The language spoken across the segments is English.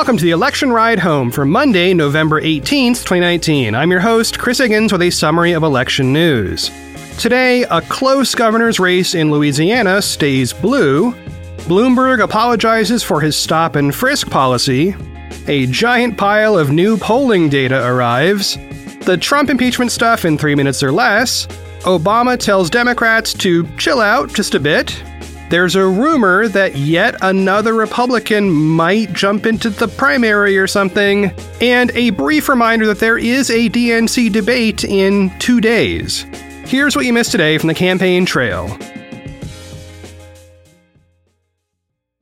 Welcome to the election ride home for Monday, November 18th, 2019. I'm your host, Chris Higgins, with a summary of election news. Today, a close governor's race in Louisiana stays blue. Bloomberg apologizes for his stop and frisk policy. A giant pile of new polling data arrives. The Trump impeachment stuff in three minutes or less. Obama tells Democrats to chill out just a bit. There's a rumor that yet another Republican might jump into the primary or something, and a brief reminder that there is a DNC debate in two days. Here's what you missed today from the campaign trail.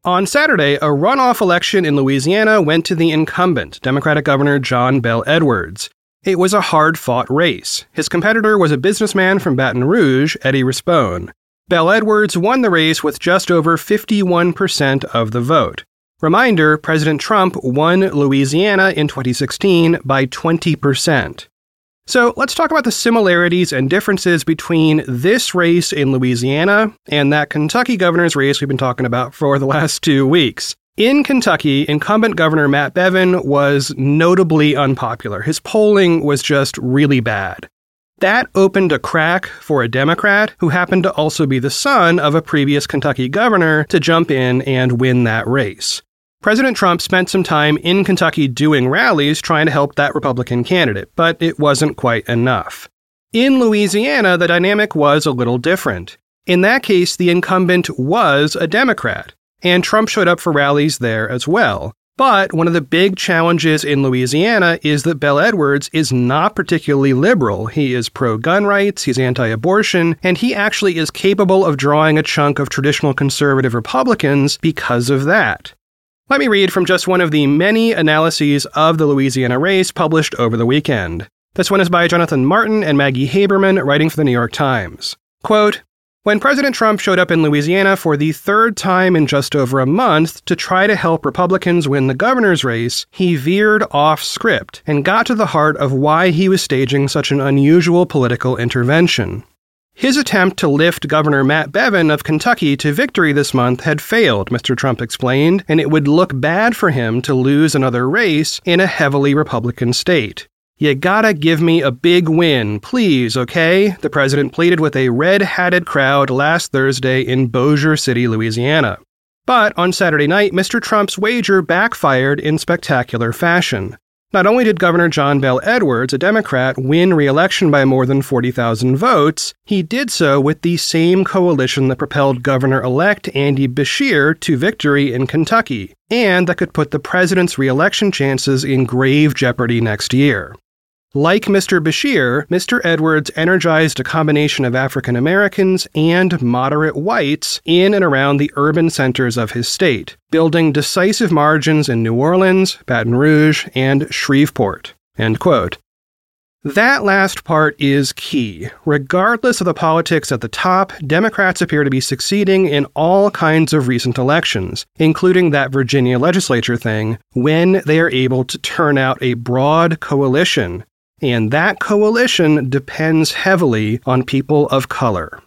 On Saturday, a runoff election in Louisiana went to the incumbent, Democratic Governor John Bel Edwards. It was a hard fought race. His competitor was a businessman from Baton Rouge, Eddie Rispone. Bel Edwards won the race with just over 51% of the vote. Reminder President Trump won Louisiana in 2016 by 20%. So let's talk about the similarities and differences between this race in Louisiana and that Kentucky governor's race we've been talking about for the last two weeks. In Kentucky, incumbent Governor Matt Bevin was notably unpopular. His polling was just really bad. That opened a crack for a Democrat who happened to also be the son of a previous Kentucky governor to jump in and win that race. President Trump spent some time in Kentucky doing rallies trying to help that Republican candidate, but it wasn't quite enough. In Louisiana, the dynamic was a little different. In that case, the incumbent was a Democrat, and Trump showed up for rallies there as well. But one of the big challenges in Louisiana is that Bel Edwards is not particularly liberal. He is pro gun rights, he's anti abortion, and he actually is capable of drawing a chunk of traditional conservative Republicans because of that. Let me read from just one of the many analyses of the Louisiana race published over the weekend. This one is by Jonathan Martin and Maggie Haberman, writing for the New York Times. Quote, when President Trump showed up in Louisiana for the third time in just over a month to try to help Republicans win the governor's race, he veered off script and got to the heart of why he was staging such an unusual political intervention. His attempt to lift Governor Matt Bevin of Kentucky to victory this month had failed, Mr. Trump explained, and it would look bad for him to lose another race in a heavily Republican state. You gotta give me a big win, please, okay? The president pleaded with a red hatted crowd last Thursday in Bossier City, Louisiana. But on Saturday night, Mr. Trump's wager backfired in spectacular fashion. Not only did Governor John Bel Edwards, a Democrat, win re election by more than 40,000 votes, he did so with the same coalition that propelled Governor elect Andy Beshear to victory in Kentucky, and that could put the president's re election chances in grave jeopardy next year. Like Mr. Beshear, Mr. Edwards energized a combination of African Americans and moderate whites in and around the urban centers of his state, building decisive margins in New Orleans, Baton Rouge, and Shreveport. That last part is key. Regardless of the politics at the top, Democrats appear to be succeeding in all kinds of recent elections, including that Virginia legislature thing, when they are able to turn out a broad coalition and that coalition depends heavily on people of color.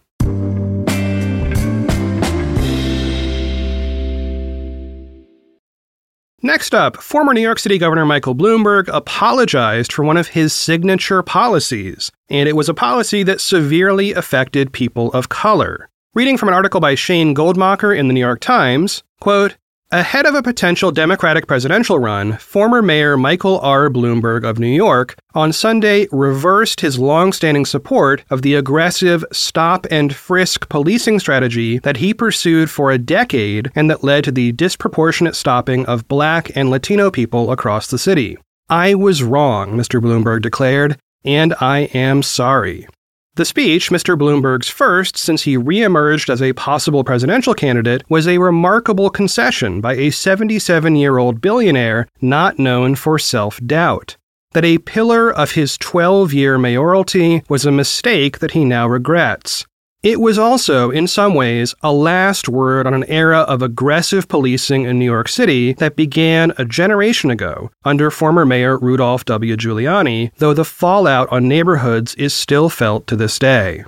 Next up, former New York City Governor Michael Bloomberg apologized for one of his signature policies, and it was a policy that severely affected people of color. Reading from an article by Shane Goldmacher in the New York Times, quote, Ahead of a potential Democratic presidential run, former Mayor Michael R. Bloomberg of New York on Sunday reversed his long-standing support of the aggressive stop and frisk policing strategy that he pursued for a decade and that led to the disproportionate stopping of black and Latino people across the city. I was wrong, Mr. Bloomberg declared, and I am sorry. The speech, Mr. Bloomberg's first since he reemerged as a possible presidential candidate, was a remarkable concession by a 77 year old billionaire not known for self doubt. That a pillar of his 12 year mayoralty was a mistake that he now regrets. It was also, in some ways, a last word on an era of aggressive policing in New York City that began a generation ago under former Mayor Rudolph W. Giuliani, though the fallout on neighborhoods is still felt to this day.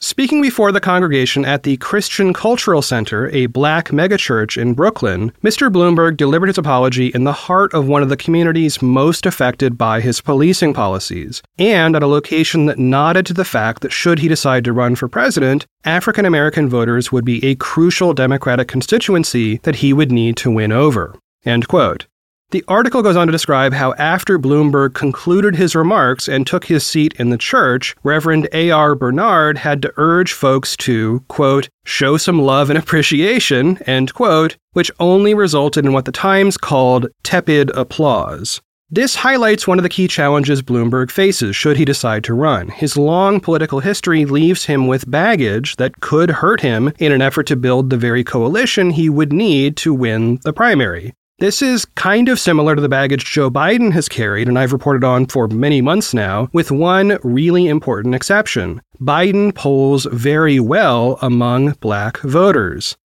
Speaking before the congregation at the Christian Cultural Center, a black megachurch in Brooklyn, Mr. Bloomberg delivered his apology in the heart of one of the communities most affected by his policing policies, and at a location that nodded to the fact that should he decide to run for president, African American voters would be a crucial Democratic constituency that he would need to win over. End quote. The article goes on to describe how after Bloomberg concluded his remarks and took his seat in the church, Reverend A.R. Bernard had to urge folks to, quote, show some love and appreciation, end quote, which only resulted in what the Times called tepid applause. This highlights one of the key challenges Bloomberg faces should he decide to run. His long political history leaves him with baggage that could hurt him in an effort to build the very coalition he would need to win the primary. This is kind of similar to the baggage Joe Biden has carried, and I've reported on for many months now, with one really important exception. Biden polls very well among black voters.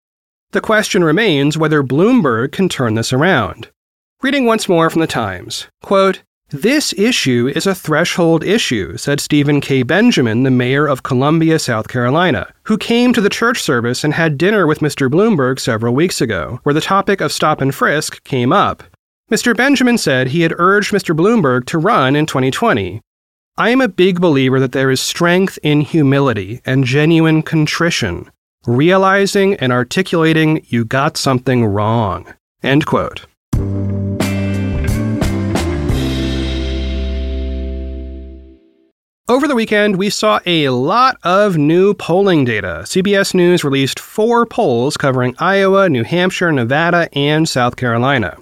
The question remains whether Bloomberg can turn this around. Reading once more from the Times, quote, this issue is a threshold issue, said Stephen K. Benjamin, the mayor of Columbia, South Carolina, who came to the church service and had dinner with Mr. Bloomberg several weeks ago, where the topic of stop and frisk came up. Mr. Benjamin said he had urged Mr. Bloomberg to run in 2020. I am a big believer that there is strength in humility and genuine contrition, realizing and articulating you got something wrong. End quote. Over the weekend, we saw a lot of new polling data. CBS News released four polls covering Iowa, New Hampshire, Nevada, and South Carolina.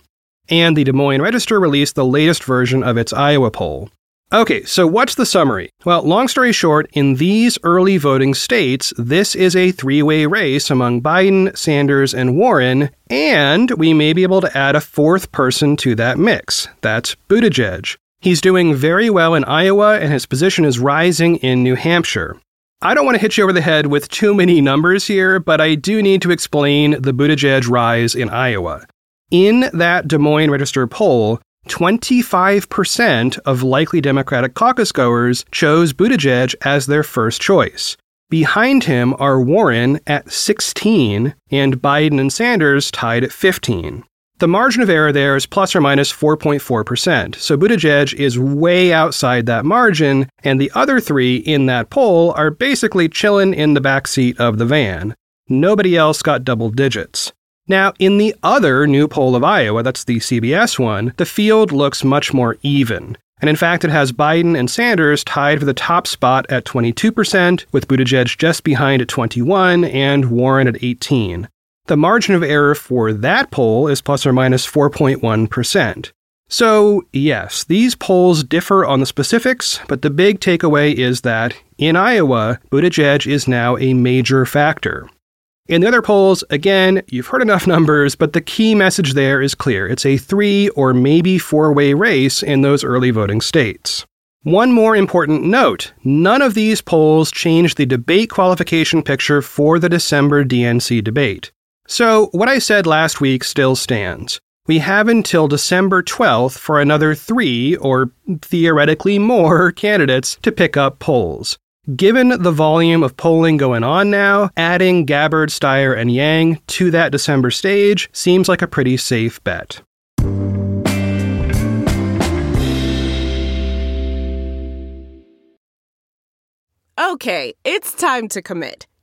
And the Des Moines Register released the latest version of its Iowa poll. Okay, so what's the summary? Well, long story short, in these early voting states, this is a three way race among Biden, Sanders, and Warren, and we may be able to add a fourth person to that mix. That's Buttigieg. He's doing very well in Iowa, and his position is rising in New Hampshire. I don't want to hit you over the head with too many numbers here, but I do need to explain the Buttigieg rise in Iowa. In that Des Moines Register poll, 25% of likely Democratic caucus goers chose Buttigieg as their first choice. Behind him are Warren at 16 and Biden and Sanders tied at 15. The margin of error there is plus or minus 4.4%. So Buttigieg is way outside that margin, and the other three in that poll are basically chilling in the back seat of the van. Nobody else got double digits. Now, in the other new poll of Iowa, that's the CBS one, the field looks much more even. And in fact, it has Biden and Sanders tied for the top spot at 22%, with Buttigieg just behind at 21 and Warren at 18. The margin of error for that poll is plus or minus 4.1. So, yes, these polls differ on the specifics, but the big takeaway is that in Iowa, Buttigieg is now a major factor. In the other polls, again, you've heard enough numbers, but the key message there is clear. It's a three or maybe four way race in those early voting states. One more important note none of these polls change the debate qualification picture for the December DNC debate. So, what I said last week still stands. We have until December 12th for another three, or theoretically more, candidates to pick up polls. Given the volume of polling going on now, adding Gabbard, Steyer, and Yang to that December stage seems like a pretty safe bet. Okay, it's time to commit.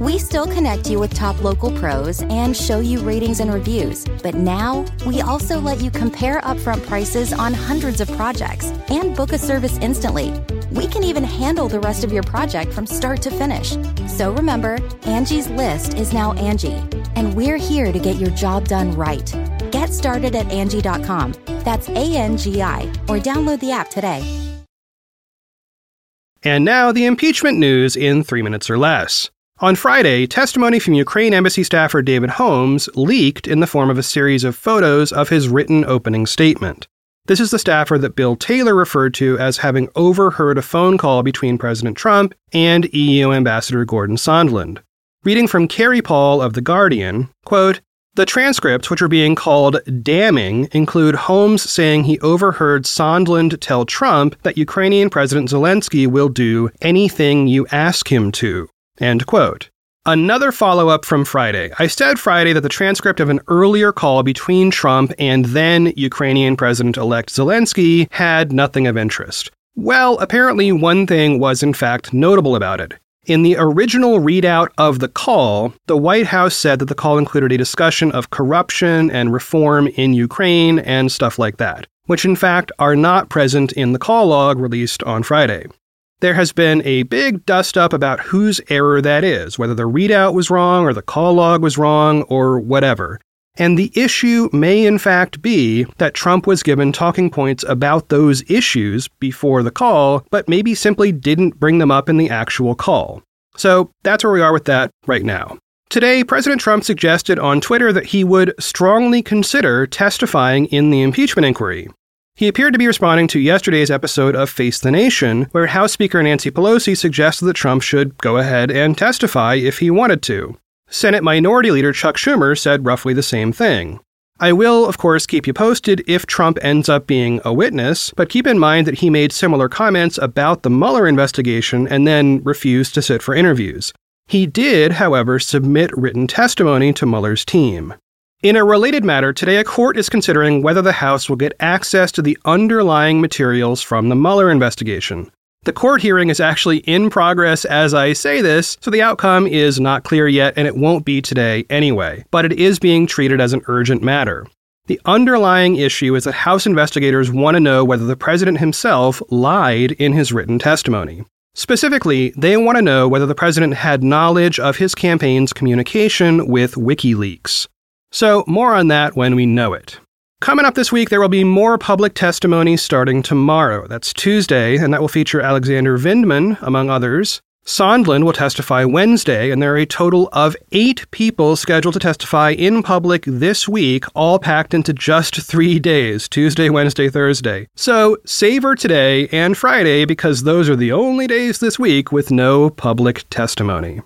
We still connect you with top local pros and show you ratings and reviews, but now we also let you compare upfront prices on hundreds of projects and book a service instantly. We can even handle the rest of your project from start to finish. So remember, Angie's List is now Angi and we're here to get your job done right. Get started at Angi.com. That's A N G I, or download the app today. And now the impeachment news in three minutes or less. On Friday, testimony from Ukraine Embassy staffer David Holmes leaked in the form of a series of photos of his written opening statement. This is the staffer that Bill Taylor referred to as having overheard a phone call between President Trump and EU Ambassador Gordon Sondland. Reading from Kari Paul of The Guardian, quote, the transcripts, which are being called damning, include Holmes saying he overheard Sondland tell Trump that Ukrainian President Zelensky will do anything you ask him to. End quote. Another follow up from Friday. I said Friday that the transcript of an earlier call between Trump and then Ukrainian President elect Zelensky had nothing of interest. Well, apparently one thing was in fact notable about it. In the original readout of the call, the White House said that the call included a discussion of corruption and reform in Ukraine and stuff like that, which in fact are not present in the call log released on Friday. There has been a big dust up about whose error that is, whether the readout was wrong or the call log was wrong or whatever. And the issue may in fact be that Trump was given talking points about those issues before the call, but maybe simply didn't bring them up in the actual call. So that's where we are with that right now. Today, President Trump suggested on Twitter that he would strongly consider testifying in the impeachment inquiry. He appeared to be responding to yesterday's episode of Face the Nation, where House Speaker Nancy Pelosi suggested that Trump should go ahead and testify if he wanted to. Senate Minority Leader Chuck Schumer said roughly the same thing. I will, of course, keep you posted if Trump ends up being a witness, but keep in mind that he made similar comments about the Mueller investigation and then refused to sit for interviews. He did, however, submit written testimony to Mueller's team. In a related matter, today a court is considering whether the House will get access to the underlying materials from the Mueller investigation. The court hearing is actually in progress as I say this, so the outcome is not clear yet and it won't be today anyway, but it is being treated as an urgent matter. The underlying issue is that House investigators want to know whether the president himself lied in his written testimony. Specifically, they want to know whether the president had knowledge of his campaign's communication with WikiLeaks. So, more on that when we know it. Coming up this week, there will be more public testimony starting tomorrow. That's Tuesday, and that will feature Alexander Vindman, among others. Sondland will testify Wednesday, and there are a total of eight people scheduled to testify in public this week, all packed into just three days Tuesday, Wednesday, Thursday. So savor today and Friday because those are the only days this week with no public testimony.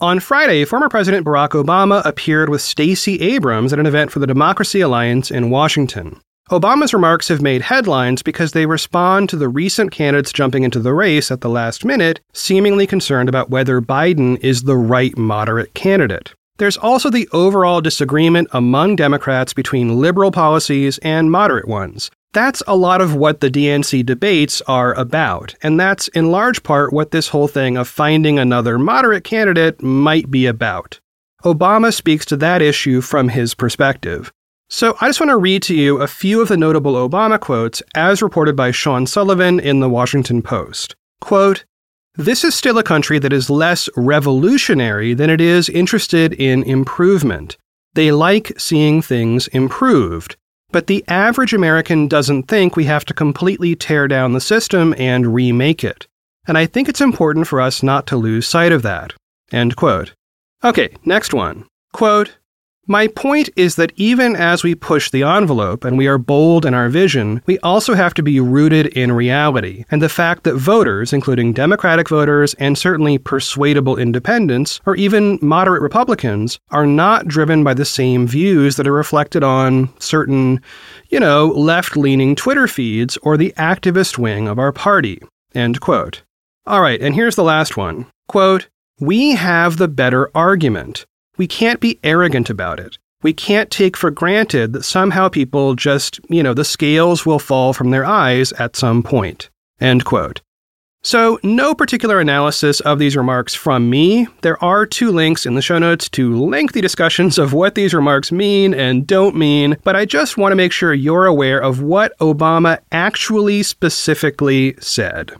On Friday, former President Barack Obama appeared with Stacey Abrams at an event for the Democracy Alliance in Washington. Obama's remarks have made headlines because they respond to the recent candidates jumping into the race at the last minute, seemingly concerned about whether Biden is the right moderate candidate. There's also the overall disagreement among Democrats between liberal policies and moderate ones. That's a lot of what the DNC debates are about, and that's in large part what this whole thing of finding another moderate candidate might be about. Obama speaks to that issue from his perspective. So I just want to read to you a few of the notable Obama quotes as reported by Sean Sullivan in the Washington Post. Quote, this is still a country that is less revolutionary than it is interested in improvement. They like seeing things improved. But the average American doesn't think we have to completely tear down the system and remake it. And I think it's important for us not to lose sight of that. End quote. Okay, next one. Quote, my point is that even as we push the envelope and we are bold in our vision, we also have to be rooted in reality and the fact that voters, including Democratic voters and certainly persuadable independents, or even moderate Republicans, are not driven by the same views that are reflected on certain, you know, left leaning Twitter feeds or the activist wing of our party. End quote. All right, and here's the last one. Quote, we have the better argument we can't be arrogant about it. We can't take for granted that somehow people just, you know, the scales will fall from their eyes at some point. End quote. So, no particular analysis of these remarks from me. There are two links in the show notes to lengthy discussions of what these remarks mean and don't mean, but I just want to make sure you're aware of what Obama actually specifically said.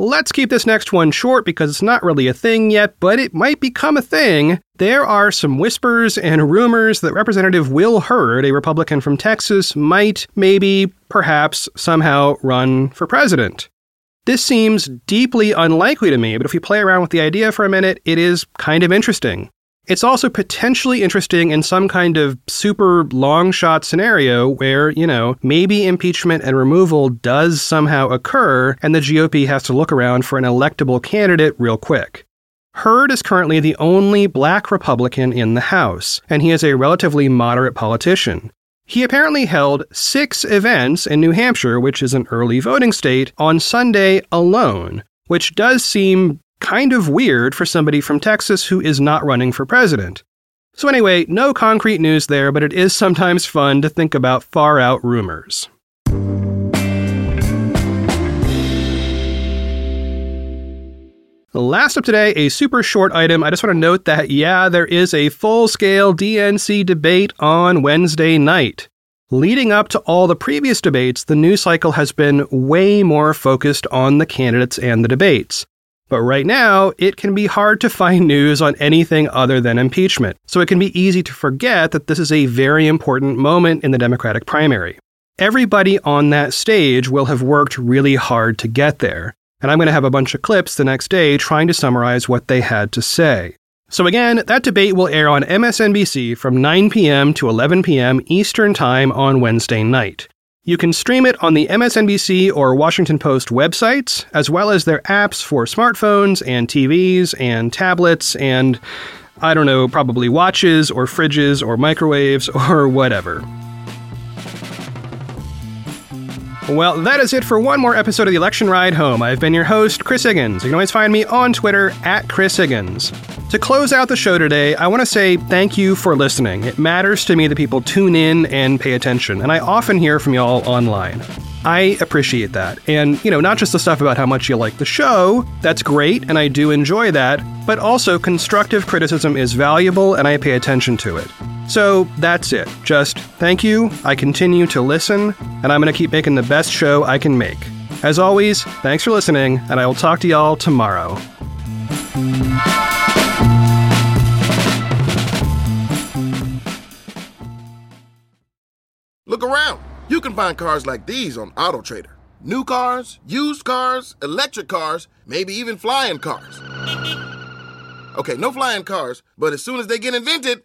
Let's keep this next one short because it's not really a thing yet, but it might become a thing. There are some whispers and rumors that Representative Will Hurd, a Republican from Texas, might, maybe, perhaps, somehow run for president. This seems deeply unlikely to me, but if you play around with the idea for a minute, it is kind of interesting. It's also potentially interesting in some kind of super long shot scenario where, you know, maybe impeachment and removal does somehow occur and the GOP has to look around for an electable candidate real quick. Hurd is currently the only black Republican in the House, and he is a relatively moderate politician. He apparently held six events in New Hampshire, which is an early voting state, on Sunday alone, which does seem kind of weird for somebody from Texas who is not running for president. So, anyway, no concrete news there, but it is sometimes fun to think about far out rumors. Last up today, a super short item. I just want to note that, yeah, there is a full scale DNC debate on Wednesday night. Leading up to all the previous debates, the news cycle has been way more focused on the candidates and the debates. But right now, it can be hard to find news on anything other than impeachment, so it can be easy to forget that this is a very important moment in the Democratic primary. Everybody on that stage will have worked really hard to get there, and I'm going to have a bunch of clips the next day trying to summarize what they had to say. So, again, that debate will air on MSNBC from 9 p.m. to 11 p.m. Eastern Time on Wednesday night. You can stream it on the MSNBC or Washington Post websites, as well as their apps for smartphones and TVs and tablets and, I don't know, probably watches or fridges or microwaves or whatever. Well, that is it for one more episode of the Election Ride Home. I've been your host, Chris Higgins. You can always find me on Twitter at Chris Higgins. To close out the show today, I want to say thank you for listening. It matters to me that people tune in and pay attention, and I often hear from y'all online. I appreciate that. And, you know, not just the stuff about how much you like the show, that's great, and I do enjoy that, but also constructive criticism is valuable and I pay attention to it. So that's it. Just thank you. I continue to listen, and I'm going to keep making the best show I can make. As always, thanks for listening, and I will talk to y'all tomorrow. Look around. You can find cars like these on AutoTrader. New cars, used cars, electric cars, maybe even flying cars. Okay, no flying cars, but as soon as they get invented,